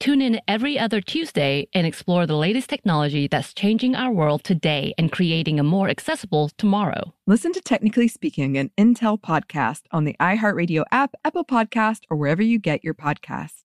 Tune in every other Tuesday and explore the latest technology that's changing our world today and creating a more accessible tomorrow. Listen to Technically Speaking, an Intel podcast on the iHeartRadio app, Apple Podcast, or wherever you get your podcasts.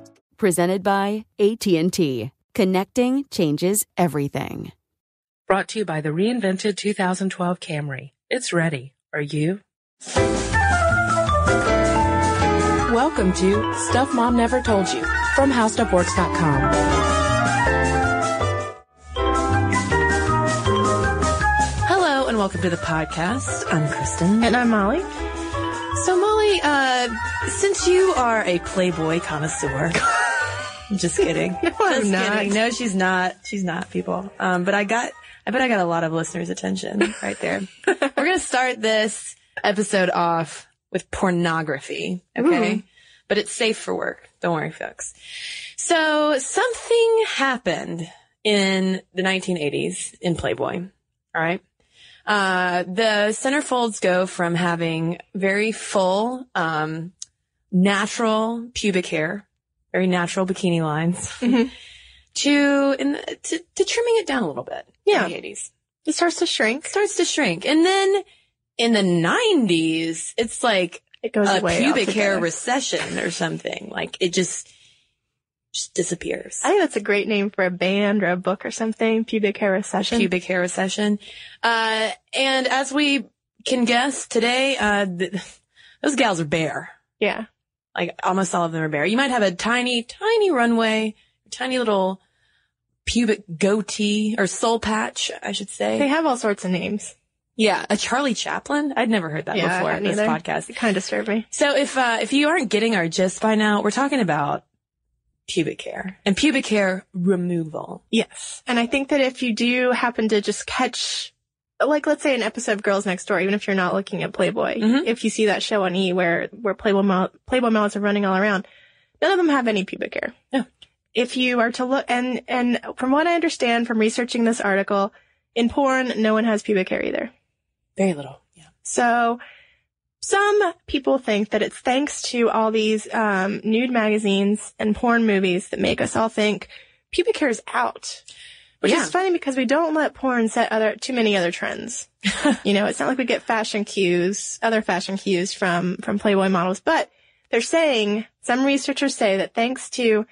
Presented by AT&T. Connecting changes everything. Brought to you by the reinvented 2012 Camry. It's ready. Are you? Welcome to Stuff Mom Never Told You from HowStuffWorks.com. Hello and welcome to the podcast. I'm Kristen. And I'm Molly. So Molly, uh, since you are a Playboy connoisseur, I'm just kidding. No, I'm not. kidding. No, she's not. She's not, people. Um, but I got, I bet I got a lot of listeners' attention right there. We're gonna start this episode off with pornography, okay? Ooh. But it's safe for work. Don't worry, folks. So something happened in the 1980s in Playboy. All right. Uh, the centerfolds go from having very full, um, natural pubic hair, very natural bikini lines, Mhm. to, in the, to to trimming it down a little bit. Yeah. in the 80s It starts to shrink. starts to shrink, and then in the 90s, it's like It goes a pubic hair recession or something. Like it just just disappears. I think that's a great name for a band or a book or something. Pubic hair recession. pubic hair recession. Uh, and as we can guess today, uh, th- those gals are bare. Yeah. Like almost all of them are bare. You might have a tiny, tiny runway, tiny little pubic goatee or soul patch, I should say. They have all sorts of names. yeah, a Charlie Chaplin. I'd never heard that Yeah, before in this either. podcast. It kind of disturbed me. So if uh, if you aren't getting our gist by now, we're talking about pubic hair and pubic hair removal. Yes. And I think that if you do happen to just catch, like, let's say an episode of Girls Next Door, even if you're not looking at Playboy, Mhm. if you see that show on E where, where Playboy, mo- Playboy models are running all around, none of them have any pubic hair. No. If you are to look, and, and from what I understand from researching this article, in porn, no one has pubic hair either. Very little. Yeah. So some people think that it's thanks to all these um, nude magazines and porn movies that make us all think pubic hair is out. Which Yeah. is funny because we don't let porn set other too many other trends. you know, it's not like we get fashion cues, other fashion cues from from Playboy models, but they're saying some researchers say that thanks to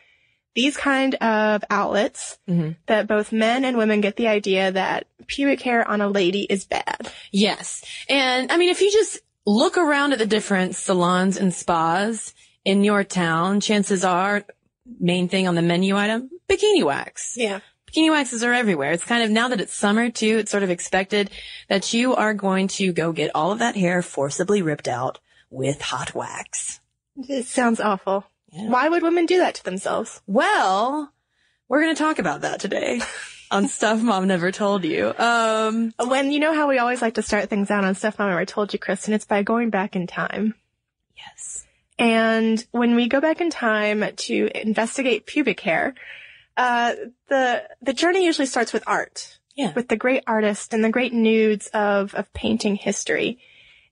these kind of outlets Mhm. that both men and women get the idea that pubic hair on a lady is bad. Yes. And I mean, if you just look around at the different salons and spas in your town, chances are main thing on the menu item, bikini wax. Yeah. Bikini waxes are everywhere. It's kind of now that it's summer too, it's sort of expected that you are going to go get all of that hair forcibly ripped out with hot wax. It sounds awful. Yeah. Why would women do that to themselves? Well, we're going to talk about that today on Stuff Mom Never Told You. Um, When you know how we always like to start things out on stuff Mom Never told you, Kristen, it's by going back in time. yes. And when we go back in time to investigate pubic hair, uh, the the journey usually starts with art. Yeah. with the great artists and the great nudes of, of painting history.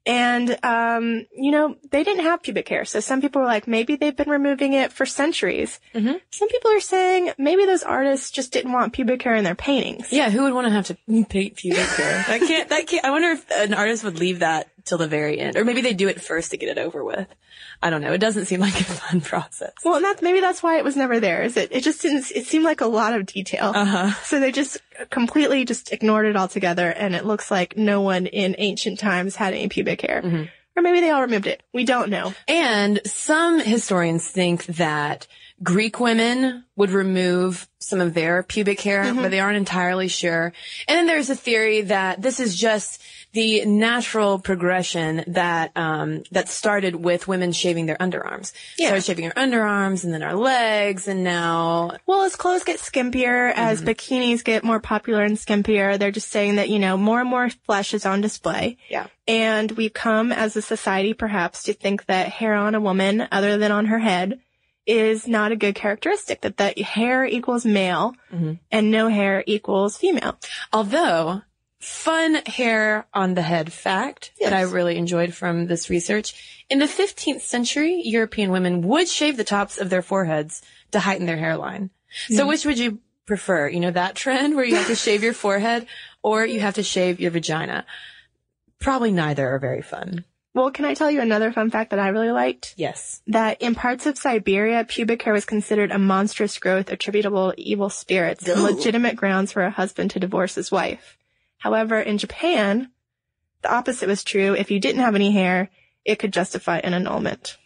And, um, you know, they didn't have pubic hair. So some people were like, maybe they've been removing it for centuries. Mhm. Some people are saying maybe those artists just didn't want pubic hair in their paintings. Yeah, who would want to have to paint pubic hair? I can't, that can't, I wonder if an artist would leave that till the very end. Or maybe they do it first to get it over with. I don't know. It doesn't seem like a fun process. Well, and that's, maybe that's why it was never there. Is it, it just didn't, it seemed like a lot of detail. Uh-huh. So they just completely just ignored it altogether. And it looks like no one in ancient times had any pubic hair. Mm-hmm. Or maybe they all removed it. We don't know. And some historians think that Greek women would remove some of their pubic hair, but they aren't entirely sure. And then there's a theory that this is just the natural progression that um, that started with women shaving their underarms. Yeah. Started shaving our underarms and then our legs, and now Well, as clothes get skimpier, as Mm-hmm. bikinis get more popular and skimpier, they're just saying that, you know, more and more flesh is on display. yeah. And we've come as a society perhaps to think that hair on a woman, other than on her head, is not a good characteristic, that that hair equals male Mm-hmm. and no hair equals female. Although, fun hair on the head fact that I really enjoyed from this research. In the 15th century, European women would shave the tops of their foreheads to heighten their hairline. So which would you prefer? You know, that trend where you have to shave your forehead or you have to shave your vagina? Probably neither are very fun. Well, can I tell you another fun fact that I really liked? Yes. That in parts of Siberia, pubic hair was considered a monstrous growth attributable to evil spirits and legitimate grounds for a husband to divorce his wife. However, in Japan, the opposite was true. If you didn't have any hair, it could justify an annulment.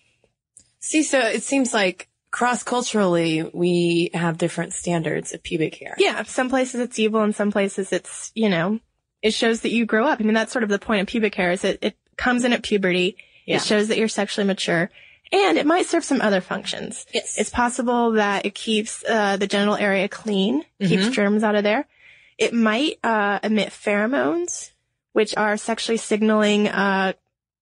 See, so it seems like cross culturally we have different standards of pubic hair. Yeah, some places it's evil and some places it's, you know, it shows that you grow up. I mean, that's sort of the point of pubic hair is it, it comes in at puberty. Yeah. It shows that you're sexually mature and it might serve some other functions. Yes. It's possible that it keeps uh, the genital area clean, keeps germs out of there. It might uh, emit pheromones, which are sexually signaling uh,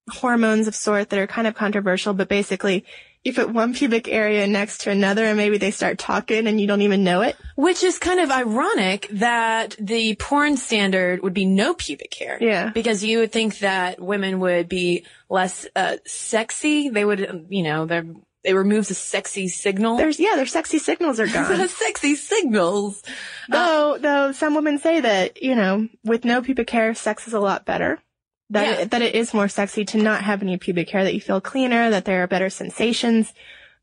hormones of sort that are kind of controversial, but basically you put one pubic area next to another and maybe they start talking and you don't even know it. Which is kind of ironic that the porn standard would be no pubic hair. Yeah. Because you would think that women would be less uh, sexy. They would, um, you know, they they remove the sexy signal. There's, yeah, their sexy signals are gone. sexy signals. though, though some women say that, you know, with no pubic hair, sex is a lot better. That, Yeah. it, that it is more sexy to not have any pubic hair, that you feel cleaner, that there are better sensations.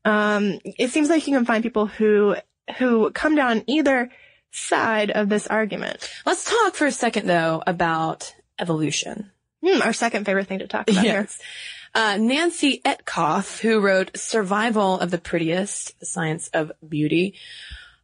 Um, it seems like you can find people who, who come down either side of this argument. Let's talk for a second though about evolution. Hmm, our second favorite thing to talk about here. Uh, Nancy Etcoff, who wrote Survival of the Prettiest, The Science of Beauty,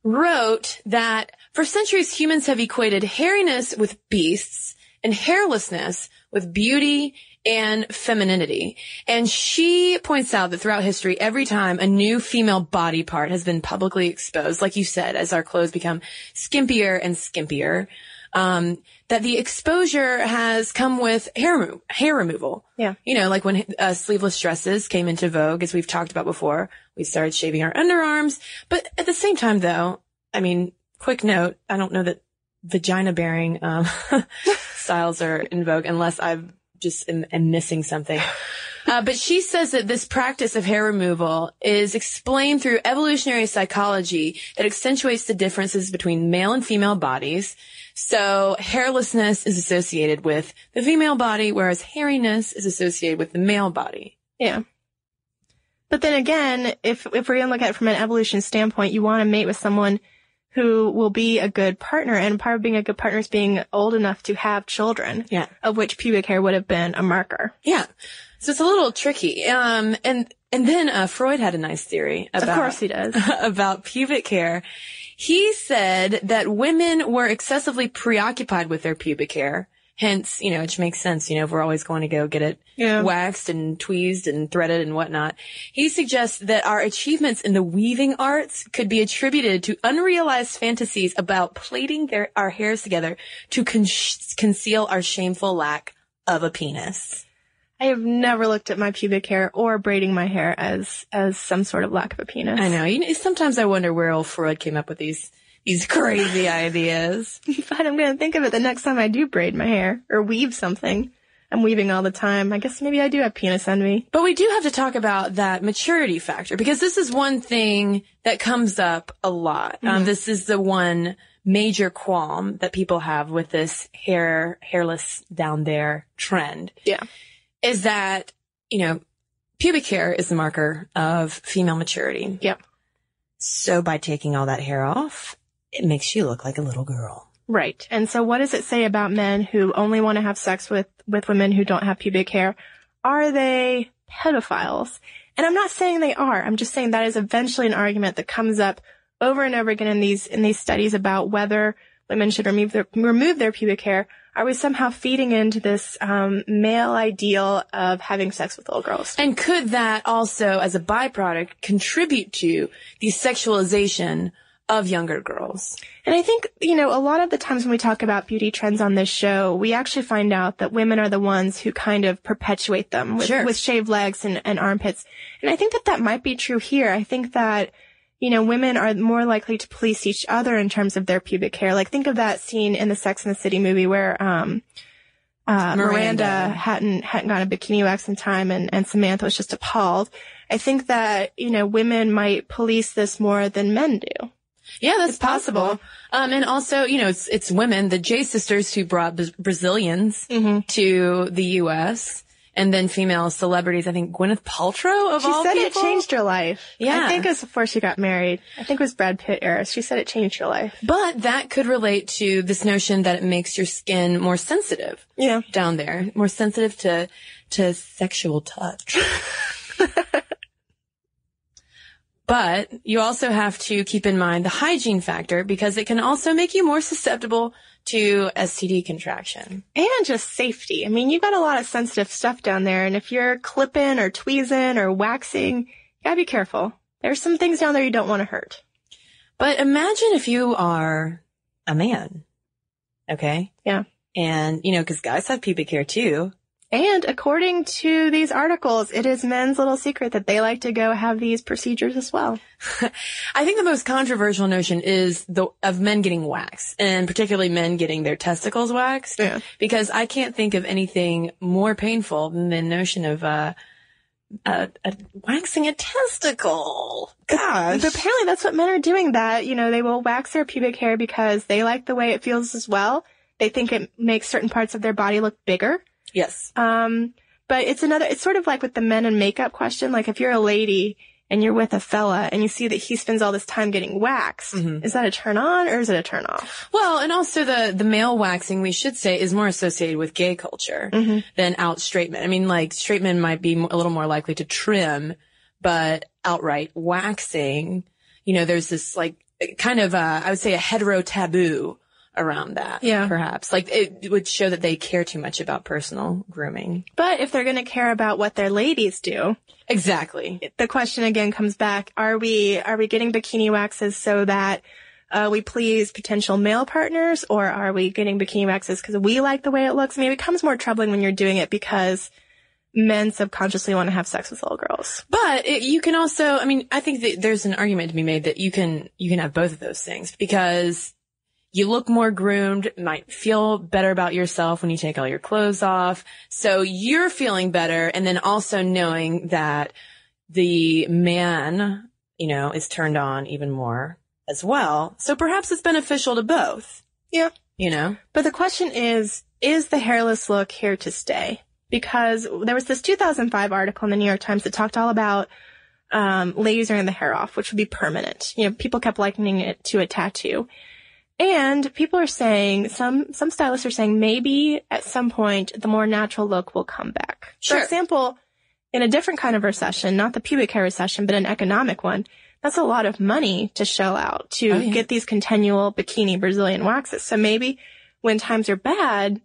wrote that for centuries humans have equated hairiness with beasts and hairlessness with beauty and femininity. And she points out that throughout history, every time a new female body part has been publicly exposed, like you said, as our clothes become skimpier and skimpier, um, that the exposure has come with hair remo- hair removal. Yeah. You know, like when uh, sleeveless dresses came into vogue, as we've talked about before, we started shaving our underarms. But at the same time, though, I mean, quick note: I don't know that vagina bearing um, styles are in vogue unless I've just am, am missing something. Uh, but she says that this practice of hair removal is explained through evolutionary psychology that accentuates the differences between male and female bodies. So hairlessness is associated with the female body, whereas hairiness is associated with the male body. Yeah. But then again, if if we're gonna look at it from an evolution standpoint, you want to mate with someone who will be a good partner, and part of being a good partner is being old enough to have children. Yeah. Of which pubic hair would have been a marker. Yeah. So it's a little tricky. Um, and, and then, uh, Freud had a nice theory about, of course he does. about pubic hair. He said that women were excessively preoccupied with their pubic hair. Hence, you know, which makes sense, you know, if we're always going to go get it Yeah. waxed and tweezed and threaded and whatnot. He suggests that our achievements in the weaving arts could be attributed to unrealized fantasies about plaiting their, our hairs together to con- conceal our shameful lack of a penis. I have never looked at my pubic hair or braiding my hair as as some sort of lack of a penis. I know. You know. Sometimes I wonder where old Freud came up with these these crazy ideas. but I'm going to think of it the next time I do braid my hair or weave something. I'm weaving all the time. I guess maybe I do have penis envy. But we do have to talk about that maturity factor because this is one thing that comes up a lot. Um, Mm-hmm. this is the one major qualm that people have with this hair, hairless down there trend. Yeah. Is that, you know, pubic hair is the marker of female maturity. Yep. So by taking all that hair off, it makes you look like a little girl. Right. And so what does it say about men who only want to have sex with, with women who don't have pubic hair? Are they pedophiles? And I'm not saying they are. I'm just saying that is eventually an argument that comes up over and over again in these, in these studies about whether women should remove their, remove their pubic hair. Are we somehow feeding into this, um, male ideal of having sex with little girls? And could that also, as a byproduct, contribute to the sexualization of younger girls? And I think, you know, a lot of the times when we talk about beauty trends on this show, we actually find out that women are the ones who kind of perpetuate them with, Sure. with shaved legs and, and armpits. And I think that that might be true here. I think that, you know, women are more likely to police each other in terms of their pubic hair. Like think of that scene in the Sex and the City movie where, um, uh, Miranda. Miranda. hadn't, hadn't gotten a bikini wax in time and, and Samantha was just appalled. I think that, you know, women might police this more than men do. Yeah, that's possible. possible. Um, and also, you know, it's it's women, the J sisters who brought Braz- Brazilians Mm-hmm. to the U.S. and then female celebrities. I think Gwyneth Paltrow of She all said people. it changed her life. Yeah. I think it was before she got married. I think it was Brad Pitt era. She said it changed her life. But that could relate to this notion that it makes your skin more sensitive Yeah. down there, more sensitive to to sexual touch. But you also have to keep in mind the hygiene factor because it can also make you more susceptible to STD contraction. And just safety. I mean, you've got a lot of sensitive stuff down there. And if you're clipping or tweezing or waxing, you gotta be careful. There's some things down there you don't want to hurt. But imagine if you are a man. Okay? Yeah. And, you know, because guys have pubic hair too. And according to these articles, it is men's little secret that they like to go have these procedures as well. I think the most controversial notion is the of men getting waxed, and particularly men getting their testicles waxed. Yeah. Because I can't think of anything more painful than the notion of uh, uh, uh waxing a testicle. Gosh. But apparently that's what men are doing that, you know, they will wax their pubic hair because they like the way it feels as well. They think it makes certain parts of their body look bigger. Yes. Um, but it's another, it's sort of like with the men and makeup question. Like if you're a lady and you're with a fella and you see that he spends all this time getting waxed, is that a turn on or is it a turn off? Well, and also the the male waxing, we should say, is more associated with gay culture than out straight men. I mean, like straight men might be a little more likely to trim, but outright waxing, you know, there's this like kind of uh, I would say a hetero taboo around that. Yeah. perhaps like it would show that they care too much about personal grooming. But if they're going to care about what their ladies do, Exactly. the question again comes back, are we, are we getting bikini waxes so that uh, we please potential male partners or are we getting bikini waxes because we like the way it looks? I mean, it becomes more troubling when you're doing it because men subconsciously want to have sex with little girls. But it, you can also, I mean, I think that there's an argument to be made that you can, you can have both of those things because you look more groomed, might feel better about yourself when you take all your clothes off. So you're feeling better. And then also knowing that the man, you know, is turned on even more as well. So perhaps it's beneficial to both, Yeah. you know? But the question is, is the hairless look here to stay? Because there was this 2005 article in the New York Times that talked all about um, lasering the hair off, which would be permanent. You know, people kept likening it to a tattoo. And people are saying, some, some stylists are saying maybe at some point the more natural look will come back. Sure. For example, in a different kind of recession, not the pubic hair recession, but an economic one, that's a lot of money to shell out to Oh, yeah. get these continual bikini Brazilian waxes. So maybe when times are bad,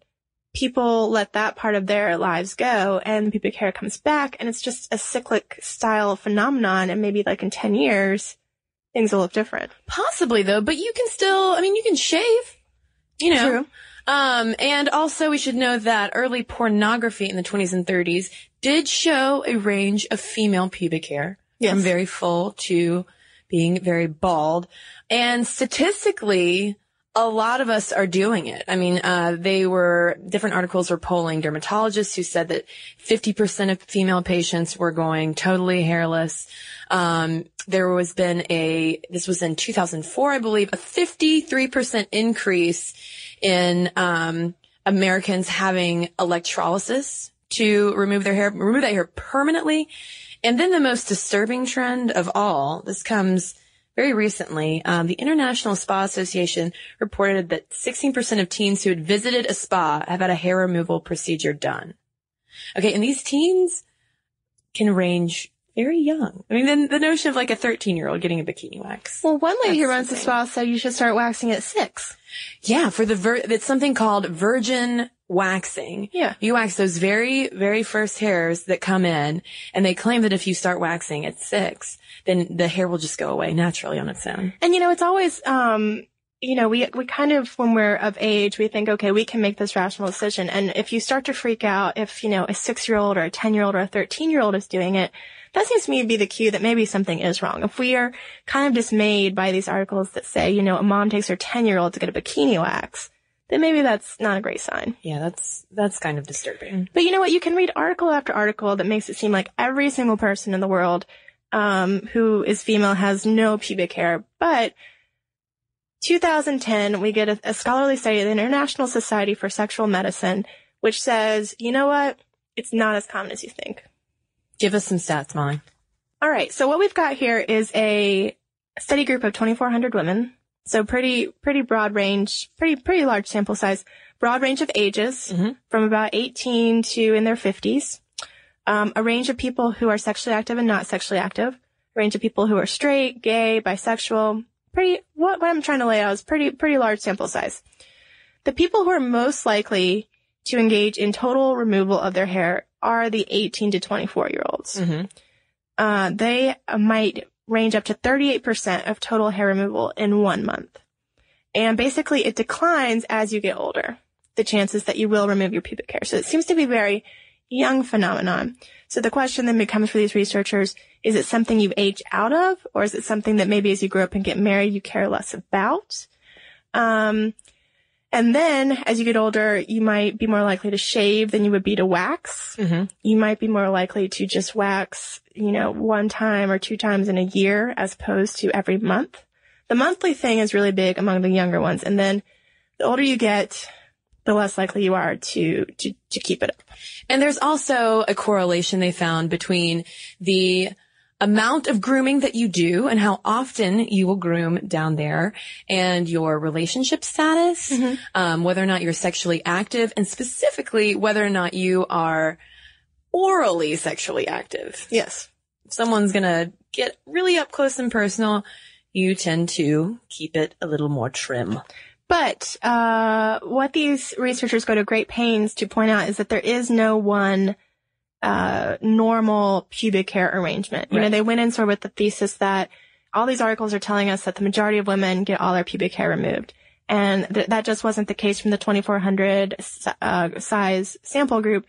people let that part of their lives go and the pubic hair comes back and it's just a cyclic style phenomenon and maybe like in 10 years, things will look different. Possibly though, but you can still, I mean, you can shave, you know. True. Um, and also we should know that early pornography in the 20s and 30s did show a range of female pubic hair Yes. from very full to being very bald. And statistically, a lot of us are doing it. I mean, uh, they were, different articles were polling dermatologists who said that 50% of female patients were going totally hairless. Um, there was been a, this was in 2004, I believe, a 53% increase in, um, Americans having electrolysis to remove their hair, remove that hair permanently. And then the most disturbing trend of all, this comes very recently, um, the International Spa Association reported that 16% of teens who had visited a spa have had a hair removal procedure done. Okay, and these teens can range very young. I mean, then the notion of like a 13 year old getting a bikini wax. Well, one lady who runs the spa said you should start waxing at six. Yeah, for the vir- it's something called virgin waxing. Yeah. You wax those very, very first hairs that come in, and they claim that if you start waxing at six, then the hair will just go away naturally on its own. And you know, it's always, um, you know, we, we kind of, when we're of age, we think, okay, we can make this rational decision. And if you start to freak out, if, you know, a six year old or a 10 year old or a 13 year old is doing it, that seems to me to be the cue that maybe something is wrong. If we are kind of dismayed by these articles that say, you know, a mom takes her 10 year old to get a bikini wax, then maybe that's not a great sign. Yeah, that's that's kind of disturbing. But you know what? You can read article after article that makes it seem like every single person in the world um, who is female has no pubic hair. But 2010, we get a, a scholarly study of the International Society for Sexual Medicine, which says, you know what? It's not as common as you think. Give us some stats, Molly. All right. So what we've got here is a study group of 2,400 women. So pretty, pretty broad range, pretty, pretty large sample size, broad range of ages from about 18 to in their 50s. Um, a range of people who are sexually active and not sexually active. A range of people who are straight, gay, bisexual. Pretty, what, what I'm trying to lay out is pretty, pretty large sample size. The people who are most likely to engage in total removal of their hair are the 18 to 24 year olds uh, they might range up to 38% of total hair removal in one month. And basically it declines as you get older, the chances that you will remove your pubic hair. So it seems to be a very young phenomenon. So the question then becomes for these researchers, is it something you age out of? Or is it something that maybe as you grow up and get married, you care less about? Um, and then as you get older, you might be more likely to shave than you would be to wax. Mm-hmm. You might be more likely to just wax, you know, one time or two times in a year as opposed to every month. The monthly thing is really big among the younger ones. And then the older you get, the less likely you are to, to, to keep it up. And there's also a correlation they found between the amount of grooming that you do and how often you will groom down there and your relationship status, um, whether or not you're sexually active and specifically whether or not you are orally sexually active. Yes. If someone's gonna get really up close and personal, you tend to keep it a little more trim. But uh, what these researchers go to great pains to point out is that there is no one uh, normal pubic hair arrangement. You know, they went in sort of with the thesis that all these articles are telling us that the majority of women get all their pubic hair removed. And th- that just wasn't the case from the 2400 uh, size sample group.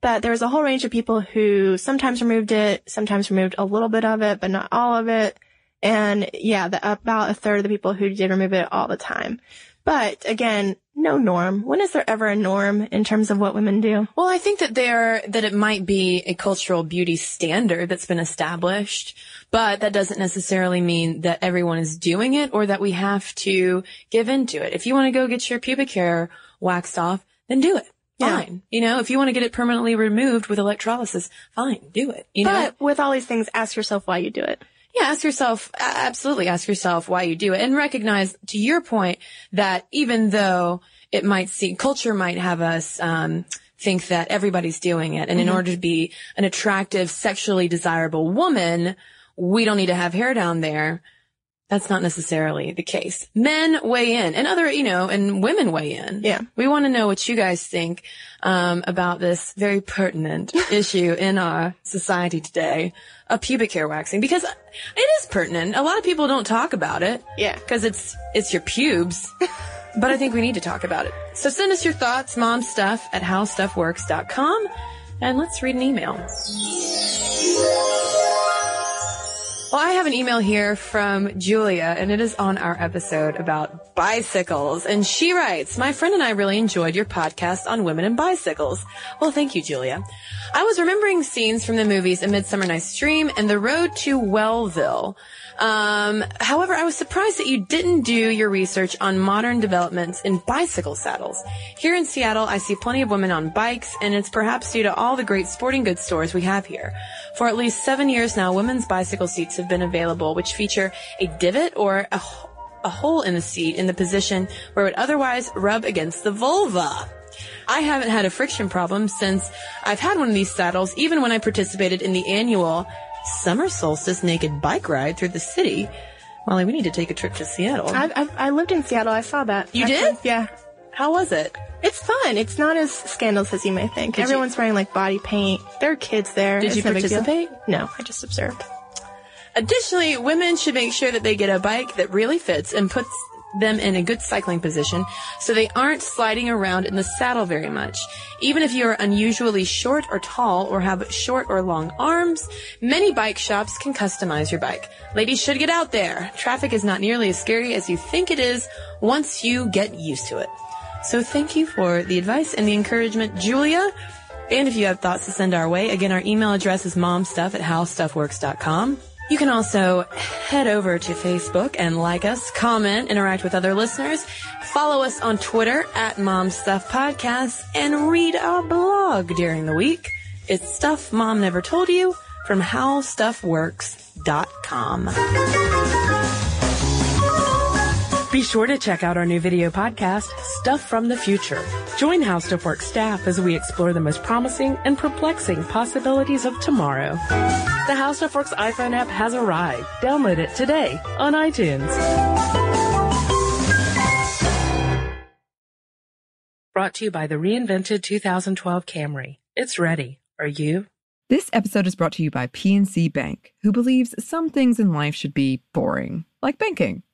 But there was a whole range of people who sometimes removed it, sometimes removed a little bit of it, but not all of it. And yeah, the, about a third of the people who did remove it all the time. But again, no norm. When is there ever a norm in terms of what women do? Well, I think that there, that it might be a cultural beauty standard that's been established, but that doesn't necessarily mean that everyone is doing it or that we have to give into it. If you want to go get your pubic hair waxed off, then do it. Yeah. Fine. You know, if you want to get it permanently removed with electrolysis, fine, do it. You know? But with all these things, ask yourself why you do it. Yeah, ask yourself, absolutely ask yourself why you do it and recognize to your point that even though it might seem, culture might have us, um, think that everybody's doing it. And in order to be an attractive, sexually desirable woman, we don't need to have hair down there. That's not necessarily the case. Men weigh in and other, you know, and women weigh in. Yeah. We want to know what you guys think, um, about this very pertinent issue in our society today of pubic hair waxing because it is pertinent. A lot of people don't talk about it. Yeah. Because it's, it's your pubes. but I think we need to talk about it. So send us your thoughts, mom stuff at howstuffworks.com and let's read an email. Well, I have an email here from Julia, and it is on our episode about bicycles. And she writes, My friend and I really enjoyed your podcast on women and bicycles. Well, thank you, Julia. I was remembering scenes from the movies A Midsummer Night's Dream and The Road to Wellville. Um, however, I was surprised that you didn't do your research on modern developments in bicycle saddles. Here in Seattle, I see plenty of women on bikes, and it's perhaps due to all the great sporting goods stores we have here. For at least seven years now, women's bicycle seats have been available, which feature a divot or a, a hole in the seat in the position where it would otherwise rub against the vulva. I haven't had a friction problem since I've had one of these saddles, even when I participated in the annual summer solstice naked bike ride through the city. Molly, we need to take a trip to Seattle. I, I, I lived in Seattle. I saw that. You actually. did? Yeah. How was it? It's fun. It's not as scandalous as you may think. Did you- Everyone's wearing like body paint. There are kids there. Did It's you no participate? No, I just observed. Additionally, women should make sure that they get a bike that really fits and puts them in a good cycling position so they aren't sliding around in the saddle very much. Even if you are unusually short or tall or have short or long arms, many bike shops can customize your bike. Ladies should get out there. Traffic is not nearly as scary as you think it is once you get used to it. So thank you for the advice and the encouragement, Julia. And if you have thoughts to send our way, again, our email address is momstuff at howstuffworks.com. You can also head over to Facebook and like us, comment, interact with other listeners, follow us on Twitter at Mom Stuff Podcast, and read our blog during the week. It's Stuff Mom Never Told You from HowStuffWorks.com. Be sure to check out our new video podcast, Stuff from the Future. Join How Stuff Works staff as we explore the most promising and perplexing possibilities of tomorrow. The How Stuff Works iPhone app has arrived. Download it today on iTunes. Brought to you by the reinvented 2012 Camry. It's ready. Are you? This episode is brought to you by PNC Bank, who believes some things in life should be boring, like banking.